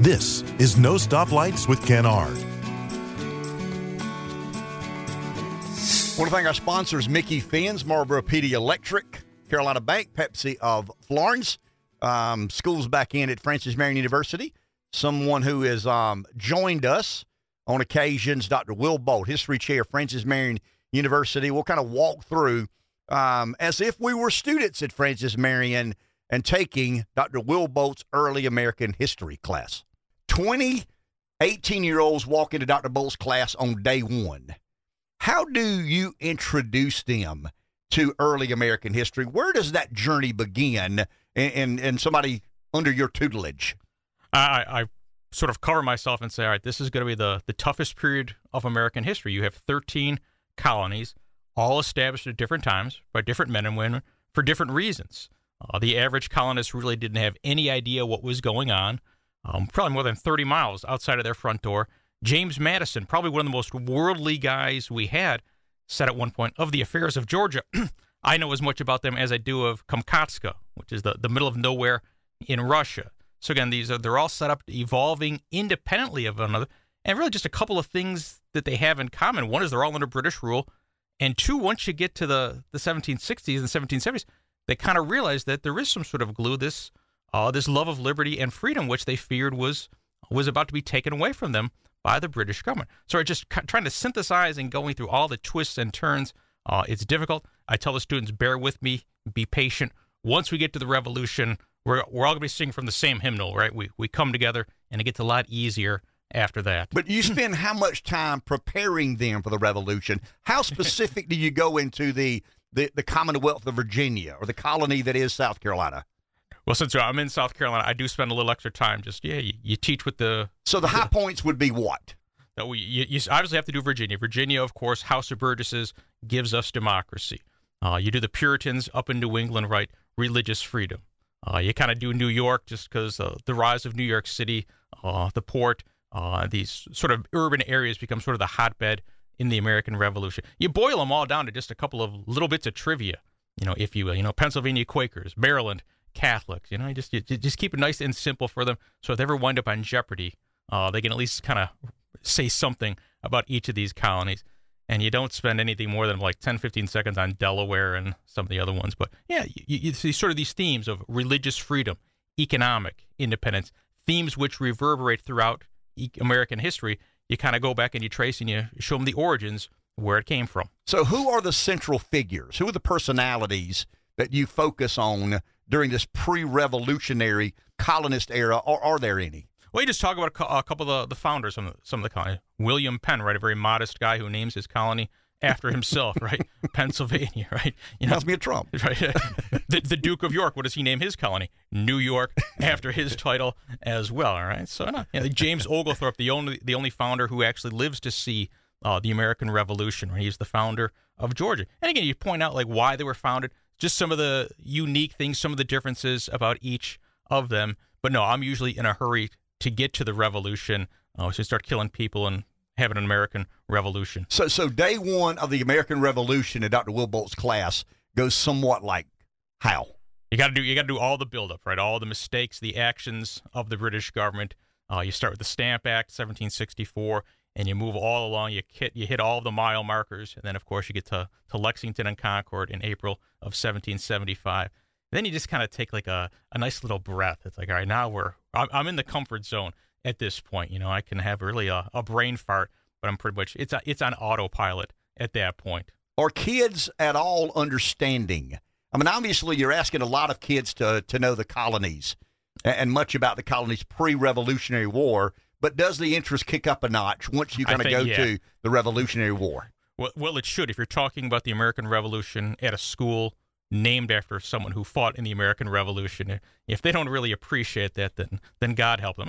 This is No Stoplights with Ken Ard. want to thank our sponsors, Micky Finn's, Marlboro PD Electric, Carolina Bank, Pepsi of Florence. Um, schools back in at Francis Marion University. Someone who has um, joined us on occasions, Dr. Will Bolt, history chair, Francis Marion University. We'll kind of walk through um, as if we were students at Francis Marion and taking Dr. Will Bolt's early American history class. 20 18 year olds walk into Dr. Bolt's class on day one. How do you introduce them to early American history? Where does that journey begin and, and, somebody under your tutelage? I, I sort of cover myself and say, all right, this is going to be the, the toughest period of American history. You have 13 colonies, all established at different times by different men and women for different reasons. Uh, the average colonist really didn't have any idea what was going on, um, probably more than 30 miles outside of their front door. James Madison, probably one of the most worldly guys we had, said at one point of the affairs of Georgia, I know as much about them as I do of Kamchatka, which is the, the middle of nowhere in Russia. So again, these are they're all set up evolving independently of one another, and really just a couple of things that they have in common. One is they're all under British rule, and two, once you get to the the 1760s and 1770s, they kind of realize that there is some sort of glue, this uh, this love of liberty and freedom, which they feared was was about to be taken away from them by the British government. So just trying to synthesize and going through all the twists and turns. Uh, it's difficult. I tell the students, bear with me, be patient. Once we get to the revolution, we're, we're all going to be singing from the same hymnal, right? We, we come together and it gets a lot easier after that. But you spend how much time preparing them for the revolution? How specific do you go into the, the, the Commonwealth of Virginia or the colony that is South Carolina? Well, since I'm in South Carolina, I do spend a little extra time. Just yeah, you, you teach with the. So the high the, points would be what? That we you, you, obviously have to do Virginia. Virginia, of course, House of Burgesses gives us democracy. Uh, you do the Puritans up in New England, right? Religious freedom. Uh, you kind of do New York just because uh, the rise of New York City, uh, the port, uh, these sort of urban areas become sort of the hotbed in the American Revolution. You boil them all down to just a couple of little bits of trivia. You know, if you will, you know, Pennsylvania Quakers, Maryland Catholics. You know, just you, just keep it nice and simple for them. So if they ever wind up on Jeopardy, uh, they can at least kind of say something about each of these colonies. And you don't spend anything more than like 10, 15 seconds on Delaware and some of the other ones. But yeah, you, you see sort of these themes of religious freedom, economic independence, themes which reverberate throughout American history. You kind of go back and you trace and you show them the origins where it came from. So, who are the central figures? Who are the personalities that you focus on during this pre-revolutionary colonist era, or are there any? Well, you just talk about a, couple of the, the founders, some of the, some of the colony. William Penn, right, a very modest guy who names his colony after himself, right? Pennsylvania, right? You know, be a Trump, right? the, the Duke of York. What does he name his colony? New York, after his title as well. All right. So, no, you know, James Oglethorpe, the only the only founder who actually lives to see uh, the American Revolution. Right? He's the founder of Georgia. And again, you point out like why they were founded just some of the unique things, some of the differences about each of them. But no, I'm usually in a hurry to get to the revolution. Uh, to start killing people and having an American Revolution. So, so day one of the American Revolution in Dr. Will Bolt's class goes somewhat like how? You got to do you got to do all the buildup, right? All the mistakes, the actions of the British government. Uh, you start with the Stamp Act, 1764 and you move all along. You hit you hit all the mile markers, and then of course you get to to Lexington and Concord in April of 1775. Then you just kind of take like a, a nice little breath. It's like, all right, now we're I'm, in the comfort zone at this point. You know, I can have really a, a brain fart, but I'm pretty much it's a, it's on autopilot at that point. Are kids at all understanding? I mean, obviously, you're asking a lot of kids to to know the colonies and much about the colonies pre-Revolutionary War but does the interest kick up a notch once you kind of go yeah. to the Revolutionary War? Well, well, it should. If you're talking about the American Revolution at a school named after someone who fought in the American Revolution, if they don't really appreciate that, then then God help them.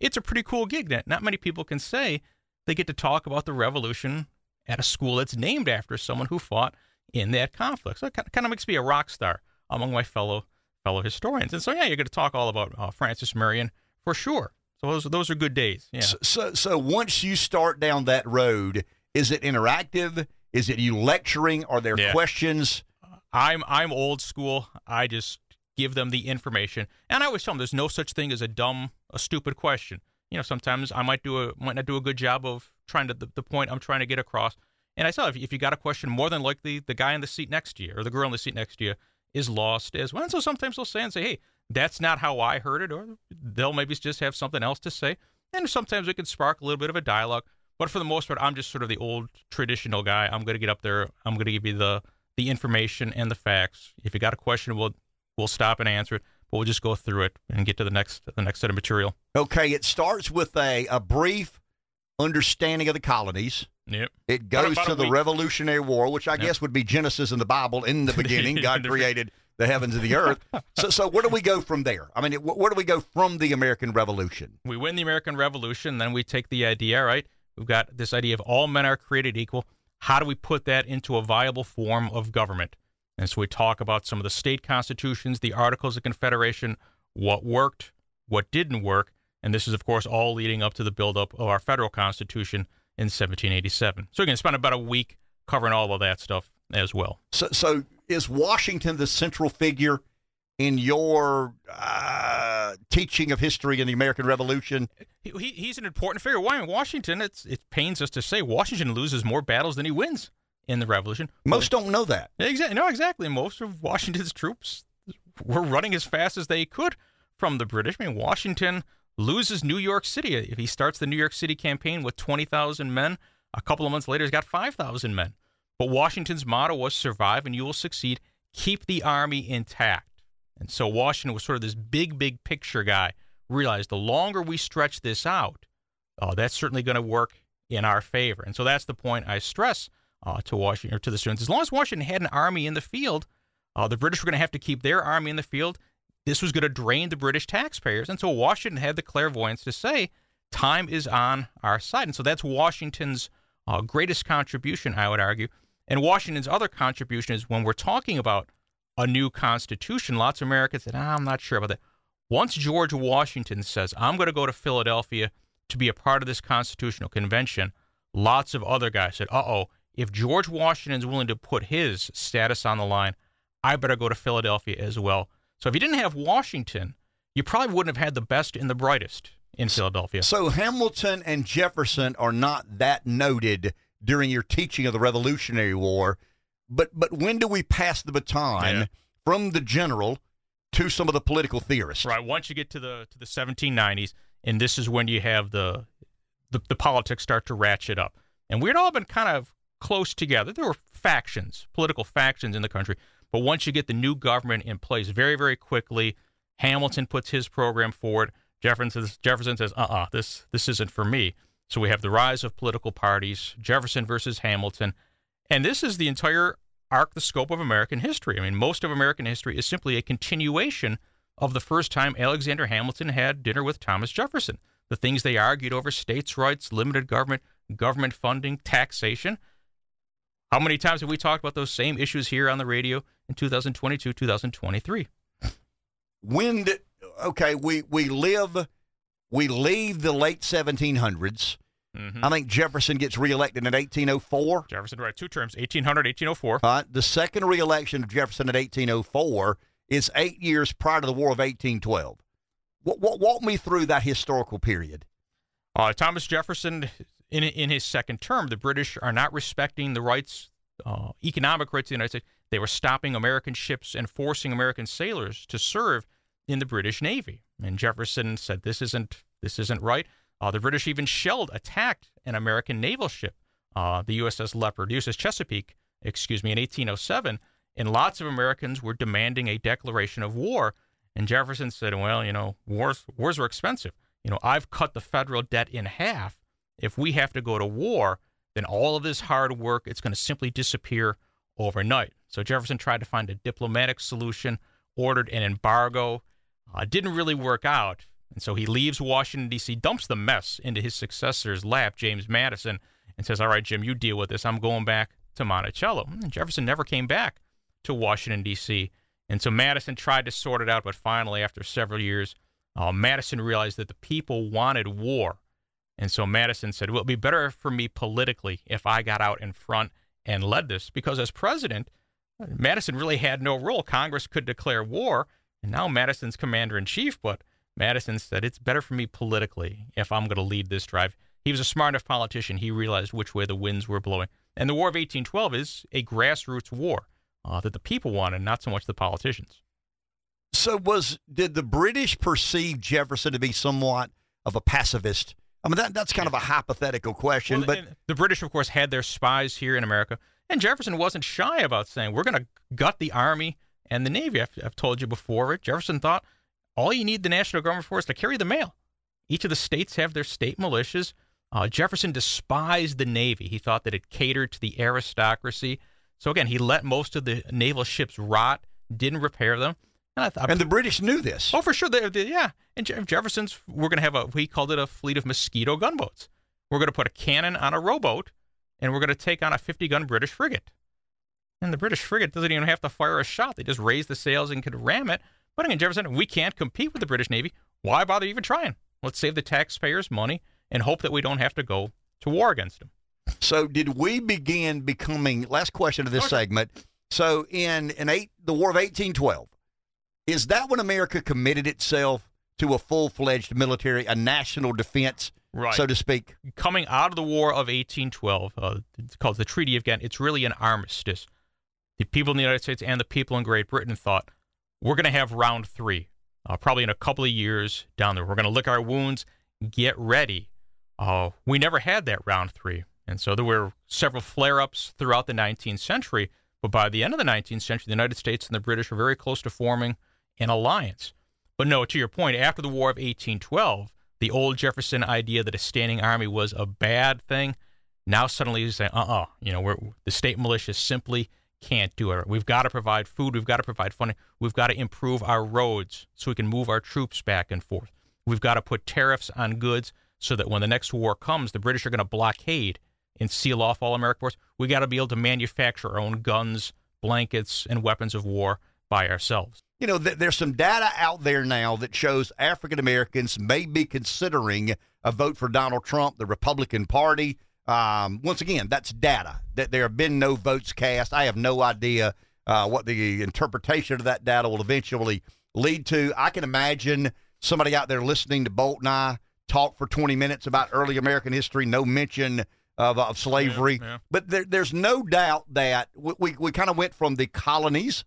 It's a pretty cool gig. Not many people can say they get to talk about the Revolution at a school that's named after someone who fought in that conflict. So it kind of makes me a rock star among my fellow fellow historians. And so, yeah, you're going to talk all about uh, Francis Marion for sure. So those those are good days. Yeah. So, so, so once you start down that road, is it interactive? Is it you lecturing? Are there yeah. questions? I'm I'm old school. I just give them the information, and I always tell them there's no such thing as a dumb a stupid question. You know, sometimes I might do a might not do a good job of trying to the, the point I'm trying to get across. And I saw if, if you got a question, more than likely the guy in the seat next to you or the girl in the seat next to you is lost as well. And so sometimes they'll say and say, "Hey, that's not how I heard it," or they'll maybe just have something else to say. And sometimes it can spark a little bit of a dialogue. But for the most part, I'm just sort of the old traditional guy. I'm going to get up there. I'm going to give you the the information and the facts. If you got a question, we'll we'll stop and answer it. But we'll just go through it and get to the next the next set of material. Okay, it starts with a, a brief understanding of the colonies. Yep. It goes to the week. Revolutionary War, which I Yep. guess would be Genesis in the Bible. In the beginning, God created the heavens and the earth. So, so where do we go from there? I mean, where do we go from the American Revolution? We win the American Revolution, then we take the idea, right? We've got this idea of all men are created equal. How do we put that into a viable form of government? And so we talk about some of the state constitutions, the Articles of Confederation, what worked, what didn't work. And this is, of course, all leading up to the buildup of our federal constitution in 1787. So we're going to spend about a week covering all of that stuff as well. So, so is Washington the central figure in your uh, teaching of history in the American Revolution? He, he, he's an important figure. Why in Washington? It's, it pains us to say Washington loses more battles than he wins in the Revolution. Most don't know that. Exactly. No, exactly. Most of Washington's troops were running as fast as they could from the British. I mean, Washington loses New York City. If he starts the New York City campaign with 20,000 men, a couple of months later, he's got 5,000 men. But Washington's motto was survive and you will succeed. Keep the army intact. And so Washington was sort of this big, big picture guy. Realized the longer we stretch this out, uh, that's certainly going to work in our favor. And so that's the point I stress uh, to Washington or to the students. As long as Washington had an army in the field, uh, the British were going to have to keep their army in the field. This was going to drain the British taxpayers, and so Washington had the clairvoyance to say, "Time is on our side." And so that's Washington's uh, greatest contribution, I would argue. And Washington's other contribution is when we're talking about a new constitution. Lots of Americans said, ah, "I'm not sure about that." Once George Washington says, "I'm going to go to Philadelphia to be a part of this constitutional convention," lots of other guys said, "Uh oh." If George Washington's willing to put his status on the line, I better go to Philadelphia as well. So if you didn't have Washington, you probably wouldn't have had the best and the brightest in Philadelphia. So Hamilton and Jefferson are not that noted during your teaching of the Revolutionary War. But but when do we pass the baton Yeah. from the general to some of the political theorists? Right. Once you get to the to the 1790s, and this is when you have the the, the politics start to ratchet up. And we'd all been kind of close together. There were factions, political factions in the country. But once you get the new government in place, very very quickly, Hamilton puts his program forward. Jefferson says, Jefferson says, "Uh-uh, this this isn't for me." So we have the rise of political parties, Jefferson versus Hamilton, and this is the entire arc, the scope of American history. I mean, most of American history is simply a continuation of the first time Alexander Hamilton had dinner with Thomas Jefferson. The things they argued over states' rights, limited government, government funding, taxation. How many times have we talked about those same issues here on the radio in 2022, 2023? When did, okay, we we live we leave the late 1700s. Mhm. I think Jefferson gets reelected in 1804. Jefferson, right, two terms, 1800, 1804. Uh, the second reelection of Jefferson in 1804 is eight years prior to the War of 1812. What, what, walk me through that historical period. Uh, Thomas Jefferson, in in his second term, the British are not respecting the rights, uh, economic rights of the United States. They were stopping American ships and forcing American sailors to serve in the British Navy. And Jefferson said, "This isn't this isn't right." Uh, the British even shelled, attacked an American naval ship, uh, the USS Leopard, USS Chesapeake, excuse me, in 1807. And lots of Americans were demanding a declaration of war. And Jefferson said, "Well, you know, wars wars are expensive. You know, I've cut the federal debt in half. If we have to go to war, then all of this hard work it's going to simply disappear overnight." So Jefferson tried to find a diplomatic solution, ordered an embargo. Uh, didn't really work out, and so he leaves Washington D.C., dumps the mess into his successor's lap, James Madison, and says, "All right, Jim, you deal with this. I'm going back to Monticello." And Jefferson never came back to Washington D.C. And so Madison tried to sort it out, but finally, after several years, uh, Madison realized that the people wanted war. And so Madison said, Well, it'd be better for me politically if I got out in front and led this, because as president, Madison really had no role. Congress could declare war, and now Madison's commander in chief, but Madison said, It's better for me politically if I'm going to lead this drive. He was a smart enough politician. He realized which way the winds were blowing. And the War of 1812 is a grassroots war uh, that the people wanted, not so much the politicians. So was did the British perceive Jefferson to be somewhat of a pacifist? I mean, that, that's kind of a hypothetical question, Well, but the British, of course, had their spies here in America, and Jefferson wasn't shy about saying, "We're going to gut the army and the navy." I've, I've told you before. Jefferson thought all you need the national government for is to carry the mail. Each of the states have their state militias. Uh, Jefferson despised the navy. He thought that it catered to the aristocracy. So again, he let most of the naval ships rot, didn't repair them. And I thought, and the British knew this. Oh, for sure. They, they- yeah. And Je- Jefferson's, we're going to have a, he called it a fleet of mosquito gunboats. We're going to put a cannon on a rowboat and we're going to take on a 50 gun British frigate. And the British frigate doesn't even have to fire a shot. They just raise the sails and could ram it. But again, Jefferson, we can't compete with the British Navy. Why bother even trying? Let's save the taxpayers money and hope that we don't have to go to war against them. So did we begin becoming? Last question of this Okay. segment. So in in eight the War of eighteen twelve, is that when America committed itself to a full fledged military, a national defense, Right. so to speak? coming out of the War of 1812, uh, it's called the Treaty of Ghent. It's really an armistice. The people in the United States and the people in Great Britain thought we're going to have round three, uh, probably in a couple of years down there. We're going to lick our wounds, get ready. Uh, we never had that round three, and so there were several flare-ups throughout the 19th century. But by the end of the 19th century, the United States and the British were very close to forming an alliance. But no, to your point, after the War of 1812, the old Jefferson idea that a standing army was a bad thing, now suddenly he's saying, uh-uh, you know, the state militia simply can't do it. We've got to provide food. We've got to provide funding. We've got to improve our roads so we can move our troops back and forth. We've got to put tariffs on goods so that when the next war comes, the British are going to blockade and seal off all American ports. We've got to be able to manufacture our own guns, blankets, and weapons of war by ourselves. You know, th- there's some data out there now that shows African Americans may be considering a vote for Donald Trump, the Republican Party. Um, once again, that's data. That there have been no votes cast. I have no idea uh, what the interpretation of that data will eventually lead to. I can imagine somebody out there listening to Bolt and I talk for 20 minutes about early American history, no mention of, of slavery. Yeah, yeah. But there, there's no doubt that we, we, we kind of went from the colonies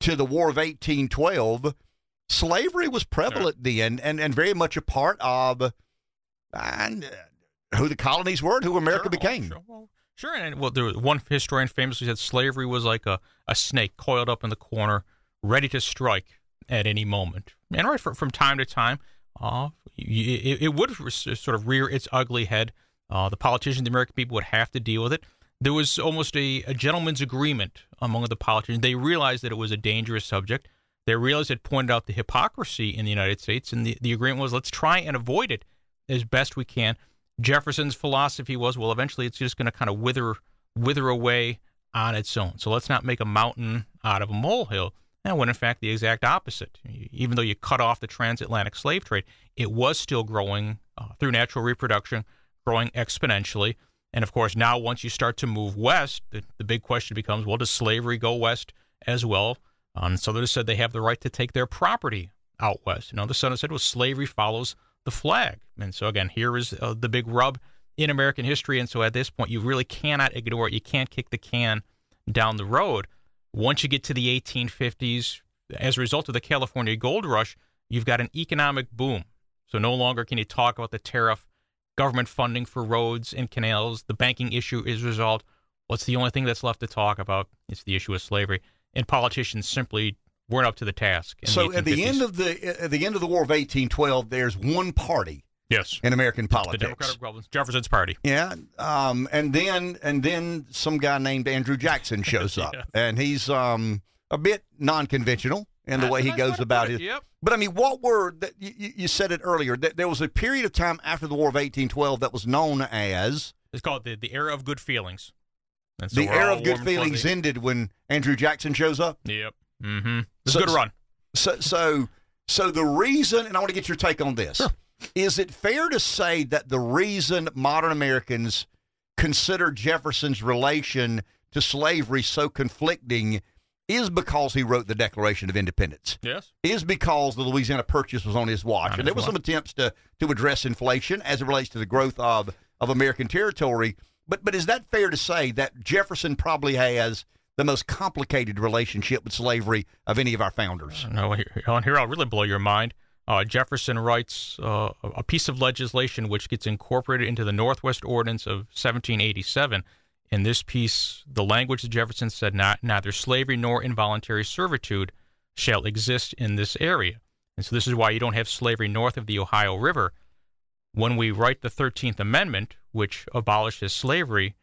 to the War of 1812. Slavery was prevalent then and, and very much a part of and, who the colonies were and who America Sure, oh, became. Sure, well, sure. And well, there was one historian famously said slavery was like a, a snake coiled up in the corner, ready to strike at any moment. And right from, from time to time, uh, it, it would sort of rear its ugly head. Uh, the politicians, the American people, would have to deal with it. There was almost a, a gentleman's agreement among the politicians. They realized that it was a dangerous subject. They realized it pointed out the hypocrisy in the United States, and the, the agreement was let's try and avoid it as best we can. Jefferson's philosophy was, well, eventually it's just going to kind of wither wither away on its own. So let's not make a mountain out of a molehill. And when in fact the exact opposite. Even though you cut off the transatlantic slave trade, it was still growing uh, through natural reproduction, growing exponentially. And of course, now once you start to move west, the, the big question becomes, well, does slavery go west as well? Um, Southerners said they have the right to take their property out west. You know, the Southerners said, well, slavery follows the flag. And so again, here is uh, the big rub in American history. And so at this point, you really cannot ignore it. You can't kick the can down the road. Once you get to the 1850s, as a result of the California gold rush, you've got an economic boom. So no longer can you talk about the tariff, government funding for roads and canals. The banking issue is resolved. What's the only thing that's left to talk about? It's the issue of slavery. And politicians simply weren't up to the task. So the at the end of the at the end of the War of 1812, there's one party yes, in American the politics. Democratic Republicans, Jefferson's party. Yeah, um, and then and then some guy named Andrew Jackson shows up, Yeah. and he's um, a bit non-conventional in the That's way he goes about it. yep. But I mean, what were that you, you said it earlier that there was a period of time after the War of 1812 that was known as It's called the, the era of good feelings. And so the era of good feelings ended when Andrew Jackson shows up. Yep. Mm-hmm. It's So- a good run. So, so, so the reason, and I want to get your take on this. Is it fair to say that the reason modern Americans consider Jefferson's relation to slavery so conflicting is because he wrote the Declaration of Independence. Yes. Is because the Louisiana Purchase was on his watch, On and there was some attempts to to address inflation as it relates to the growth of of American territory. But but is that fair to say that Jefferson probably has the most complicated relationship with slavery of any of our founders? No, on here I'll really blow your mind. Uh, Jefferson writes uh, a piece of legislation which gets incorporated into the Northwest Ordinance of 1787. In this piece, the language of Jefferson said not neither slavery nor involuntary servitude shall exist in this area. And so this is why you don't have slavery north of the Ohio River. When we write the 13th Amendment, which abolishes slavery,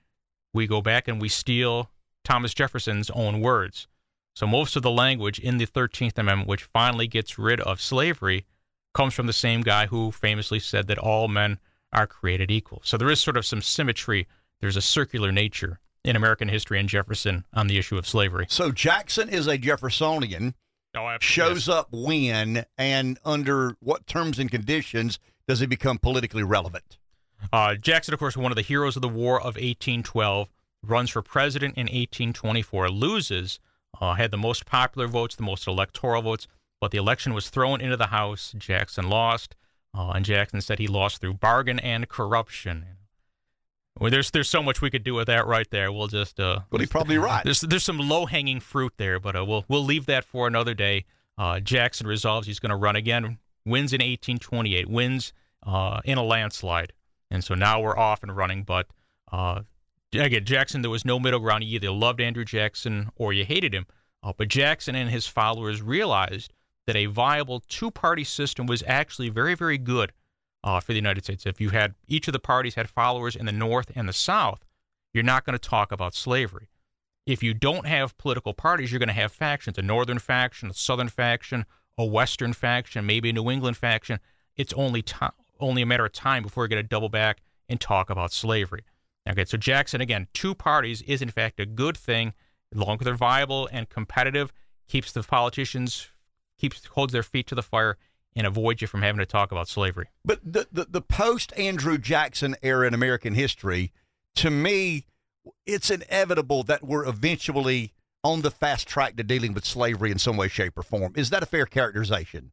we go back and we steal Thomas Jefferson's own words. So most of the language in the 13th Amendment, which finally gets rid of slavery, comes from the same guy who famously said that all men are created equal. So there is sort of some symmetry. There's a circular nature in American history and Jefferson on the issue of slavery. So Jackson is a Jeffersonian. Oh. Shows up when and under what terms and conditions does he become politically relevant? Uh, Jackson, of course, one of the heroes of the War of 1812, runs for president in 1824, loses, uh, had the most popular votes, the most electoral votes, but the election was thrown into the House. Jackson lost, uh, and Jackson said he lost through bargain and corruption. Well, there's there's so much we could do with that right there. We'll just uh, Well, he's probably right. there's there's some low hanging fruit there, but uh, we'll we'll leave that for another day. Uh, Jackson resolves he's going to run again. Wins in 1828. Wins uh, in a landslide, and so now we're off and running. But uh, again, Jackson, there was no middle ground. You either loved Andrew Jackson or you hated him. Uh, but Jackson and his followers realized that a viable two party system was actually very very good uh, for the United States. If you had each of the parties had followers in the North and the South, you're not going to talk about slavery. If you don't have political parties, you're going to have factions a northern faction, a southern faction, a western faction, maybe a New England faction. It's only, ti only a matter of time before you're going to double back and talk about slavery. Okay, so Jackson, again, two parties is in fact a good thing. As long as they're viable and competitive, keeps the politicians, keeps holds their feet to the fire, and avoids you from having to talk about slavery. But the, the, the post Andrew Jackson era in American history, to me, it's inevitable that we're eventually on the fast track to dealing with slavery in some way, shape, or form. Is that a fair characterization?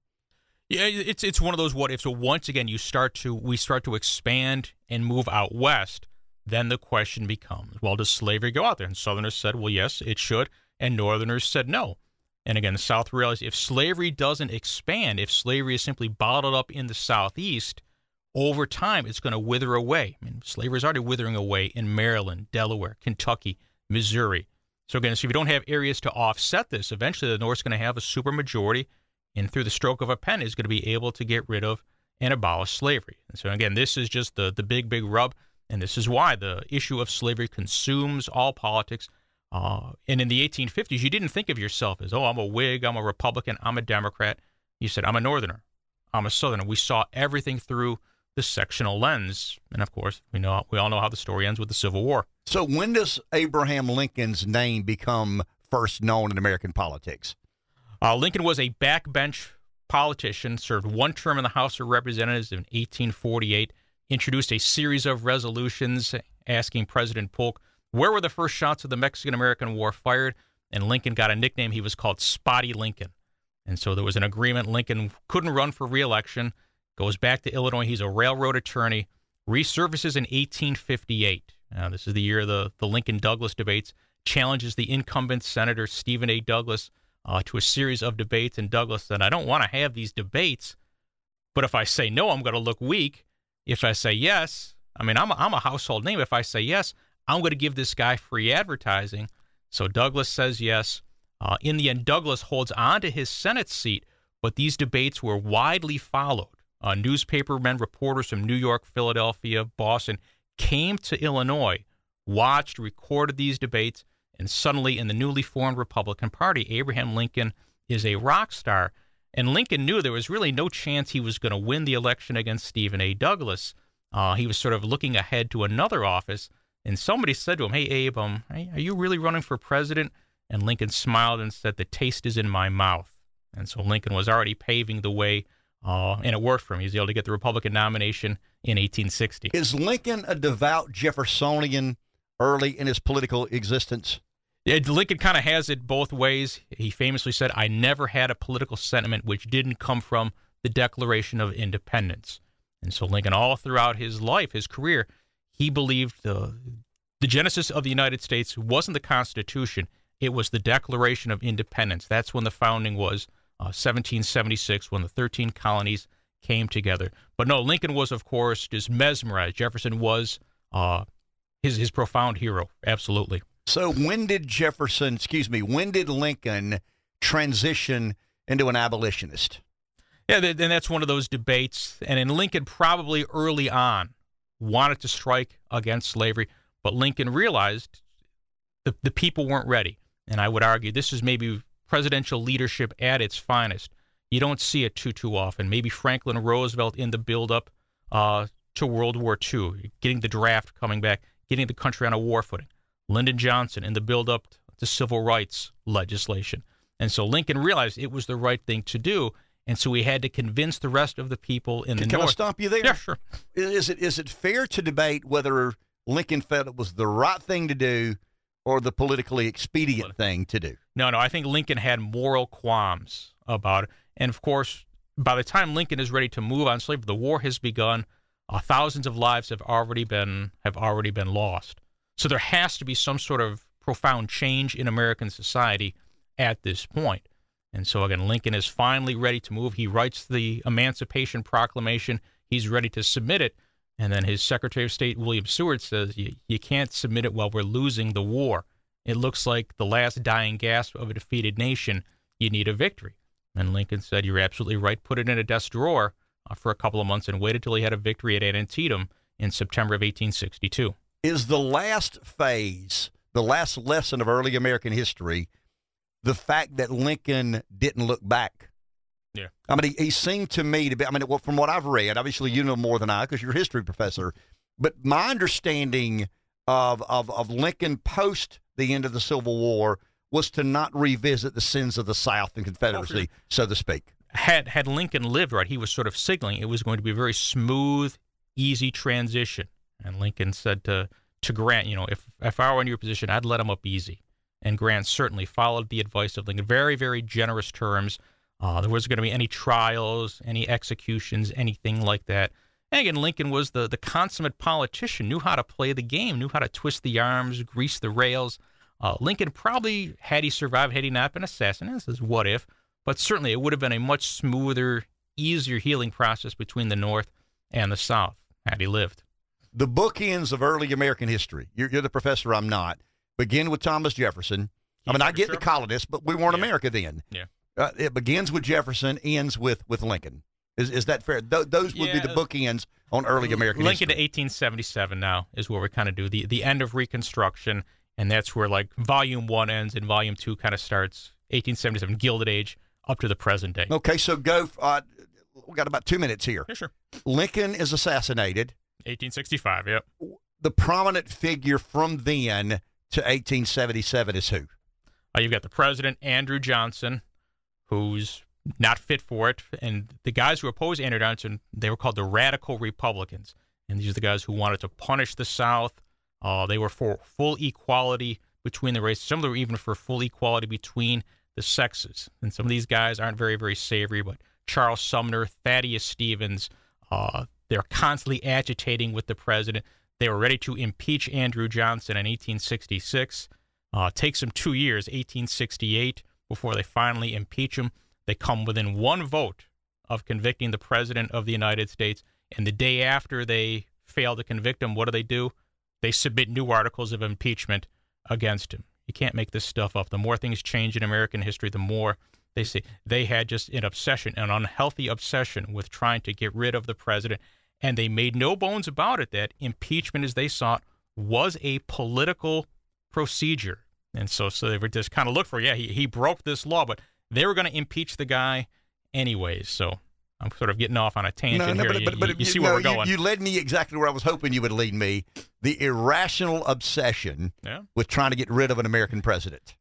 Yeah, it's it's one of those what ifs. So once again, you start to we start to expand and move out west. Then the question becomes, well, does slavery go out there? And Southerners said, well, yes, it should, and Northerners said no. And again, the South realized if slavery doesn't expand, if slavery is simply bottled up in the Southeast, over time it's going to wither away. I mean, slavery is already withering away in Maryland, Delaware, Kentucky, Missouri. So again, so if you don't have areas to offset this, eventually the North's going to have a supermajority, and through the stroke of a pen is going to be able to get rid of and abolish slavery. And so again, this is just the the big big rub, and this is why the issue of slavery consumes all politics. Uh, and in the 1850s, you didn't think of yourself as, oh, I'm a Whig, I'm a Republican, I'm a Democrat. You said, I'm a Northerner, I'm a Southerner. We saw everything through the sectional lens, and of course, we know we all know how the story ends with the Civil War. So when does Abraham Lincoln's name become first known in American politics? Uh, Lincoln was a backbench politician, served one term in the House of Representatives in 1848, introduced a series of resolutions asking President Polk where were the first shots of the Mexican American War fired, and Lincoln got a nickname. He was called Spotty Lincoln. And so there was an agreement. Lincoln couldn't run for reelection, goes back to Illinois. He's a railroad attorney, resurfaces in 1858. Now, this is the year of the, the Lincoln Douglas debates, challenges the incumbent Senator Stephen A. Douglas uh, to a series of debates. And Douglas said, I don't want to have these debates, but if I say no, I'm going to look weak. If I say yes, I mean, I'm a, I'm a household name. If I say yes, I'm going to give this guy free advertising. So Douglas says yes. Uh, in the end, Douglas holds on to his Senate seat, but these debates were widely followed. Uh, newspapermen, reporters from New York, Philadelphia, Boston came to Illinois, watched, recorded these debates, and suddenly in the newly formed Republican Party, Abraham Lincoln is a rock star. And Lincoln knew there was really no chance he was going to win the election against Stephen A. Douglas. Uh, he was sort of looking ahead to another office. And somebody said to him, Hey, Abe, um, are you really running for president? And Lincoln smiled and said, The taste is in my mouth. And so Lincoln was already paving the way, uh, and it worked for him. He was able to get the Republican nomination in 1860. Is Lincoln a devout Jeffersonian early in his political existence? Lincoln kind of has it both ways. He famously said, I never had a political sentiment which didn't come from the Declaration of Independence. And so Lincoln, all throughout his life, his career, he believed the, the genesis of the United States wasn't the Constitution, it was the Declaration of Independence. That's when the founding was, uh, 1776, when the 13 colonies came together. But no, Lincoln was, of course, just mesmerized. Jefferson was uh, his, his profound hero, absolutely. So when did Jefferson, excuse me, when did Lincoln transition into an abolitionist? Yeah, and that's one of those debates. And in Lincoln, probably early on, wanted to strike against slavery, but Lincoln realized the, the people weren't ready. And I would argue this is maybe presidential leadership at its finest. You don't see it too too often. Maybe Franklin Roosevelt in the buildup uh, to World War II, getting the draft coming back, getting the country on a war footing. Lyndon Johnson in the buildup to civil rights legislation. And so Lincoln realized it was the right thing to do. And so he had to convince the rest of the people in Can, the can North. I stop you there? Yeah, sure. Is it is it fair to debate whether Lincoln felt it was the right thing to do or the politically expedient thing to do? No, no. I think Lincoln had moral qualms about it. And of course, by the time Lincoln is ready to move on slavery, the war has begun. Uh, thousands of lives have already been have already been lost. So there has to be some sort of profound change in American society at this point. And so again, Lincoln is finally ready to move. He writes the Emancipation Proclamation. He's ready to submit it. And then his Secretary of State, William Seward, says, you, can't submit it while we're losing the war. It looks like the last dying gasp of a defeated nation. You need a victory. And Lincoln said, You're absolutely right. Put it in a desk drawer uh, for a couple of months and waited till he had a victory at Antietam in September of 1862. Is the last phase, the last lesson of early American history, the fact that Lincoln didn't look back? Yeah. I mean, he, he seemed to me to be, I mean, well, from what I've read, obviously you know more than I because you're a history professor, but my understanding of, of, of Lincoln post the end of the Civil War was to not revisit the sins of the South and Confederacy, Oh, so to speak. Had had Lincoln lived right, he was sort of signaling it was going to be a very smooth, easy transition. And Lincoln said to to Grant, you know, if if I were in your position, I'd let him up easy. And Grant certainly followed the advice of Lincoln. Very, very generous terms. Uh, there wasn't going to be any trials, any executions, anything like that. And again, Lincoln was the, the consummate politician, knew how to play the game, knew how to twist the arms, grease the rails. Uh, Lincoln probably, had he survived, had he not been assassinated, this is what if, but certainly it would have been a much smoother, easier healing process between the North and the South had he lived. The bookends of early American history. You're, you're the professor, I'm not. Begin with Thomas Jefferson. I mean, I get the colonists, but we weren't Yeah. America then. Yeah. Uh, it begins with Jefferson, ends with with Lincoln. Is is that fair? Th- those would be the bookends on early American Lincoln history. to 1877 now is where we kind of do the, the end of Reconstruction, and that's where like Volume 1 ends and Volume 2 kind of starts 1877, Gilded Age, up to the present day. Okay, so go. Uh, we got about two minutes here. Yeah, sure. Lincoln is assassinated. 1865, yep. The prominent figure from then to 1877 is who? Uh, you've got the president, Andrew Johnson, who's not fit for it. And the guys who opposed Andrew Johnson, they were called the radical Republicans. And these are the guys who wanted to punish the South. Uh, they were for full equality between the races. Some of them were even for full equality between the sexes. And some of these guys aren't very, very savory, but Charles Sumner, Thaddeus Stevens, uh, they're constantly agitating with the president. They were ready to impeach Andrew Johnson in 1866. Uh, takes them two years, 1868, before they finally impeach him. They come within one vote of convicting the president of the United States. And the day after they fail to convict him, what do they do? They submit new articles of impeachment against him. You can't make this stuff up. The more things change in American history, the more they say they had just an obsession, an unhealthy obsession with trying to get rid of the president. And they made no bones about it that impeachment, as they saw it, was a political procedure. And so, so they were just kind of look for, yeah, he, he broke this law, but they were going to impeach the guy anyways. So I'm sort of getting off on a tangent here. You- you, you see where we're going. You, you led me exactly where I was hoping you would lead me. The irrational obsession yeah. with trying to get rid of an American president.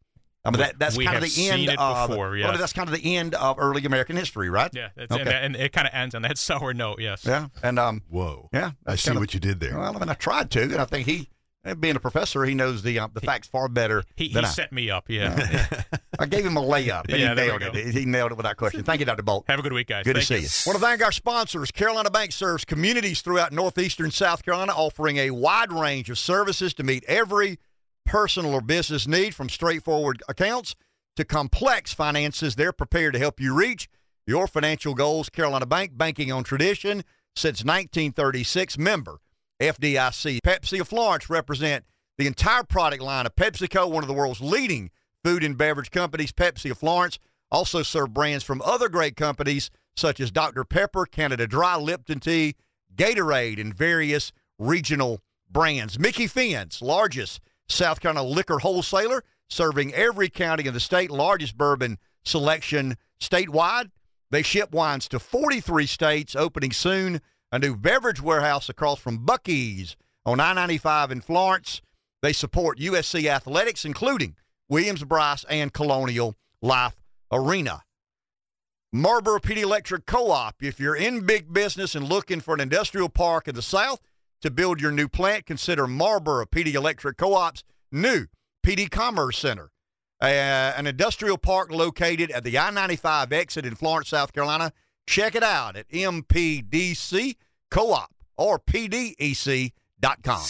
I mean, that, that's we kind of the end seen of. before, well, yes. that's kind of the end of early American history, right? Yeah. Okay. and, and it kind of ends on that sour note, yes. Yeah, and um, Whoa. yeah, I see kind of- what you did there. Well, I mean, I tried to, and I think he being a professor, he knows the uh, the facts far better He, he I. set me up. Yeah. I gave him a layup, and Yeah, he nailed it. He nailed it without question. Thank you, Dr. Bolt. Have a good week, guys. Good Thank to see you. Want to thank our sponsors. Carolina Bank serves communities throughout northeastern South Carolina, offering a wide range of services to meet every personal or business need, from straightforward accounts to complex finances. They're prepared to help you reach your financial goals. Carolina Bank, banking on tradition since 1936. Member FDIC. Pepsi of Florence represent the entire product line of PepsiCo, one of the world's leading food and beverage companies. Pepsi of Florence also serve brands from other great companies such as Dr. Pepper, Canada Dry, Lipton Tea, Gatorade, and various regional brands. Micky Finn's largest South Carolina liquor wholesaler, serving every county in the state, largest bourbon selection statewide. They ship wines to 43 states, opening soon a new beverage warehouse across from Buc-ee's on I 95 in Florence. They support USC athletics, including Williams-Brice and Colonial Life Arena. Marlboro PD Electric Co op. If you're in big business and looking for an industrial park in the South to build your new plant, consider Marlboro PD Electric Co op's new PD Commerce Center, uh, an industrial park located at the I 95 exit in Florence, South Carolina. Check it out at mpdccoop or pdec.com.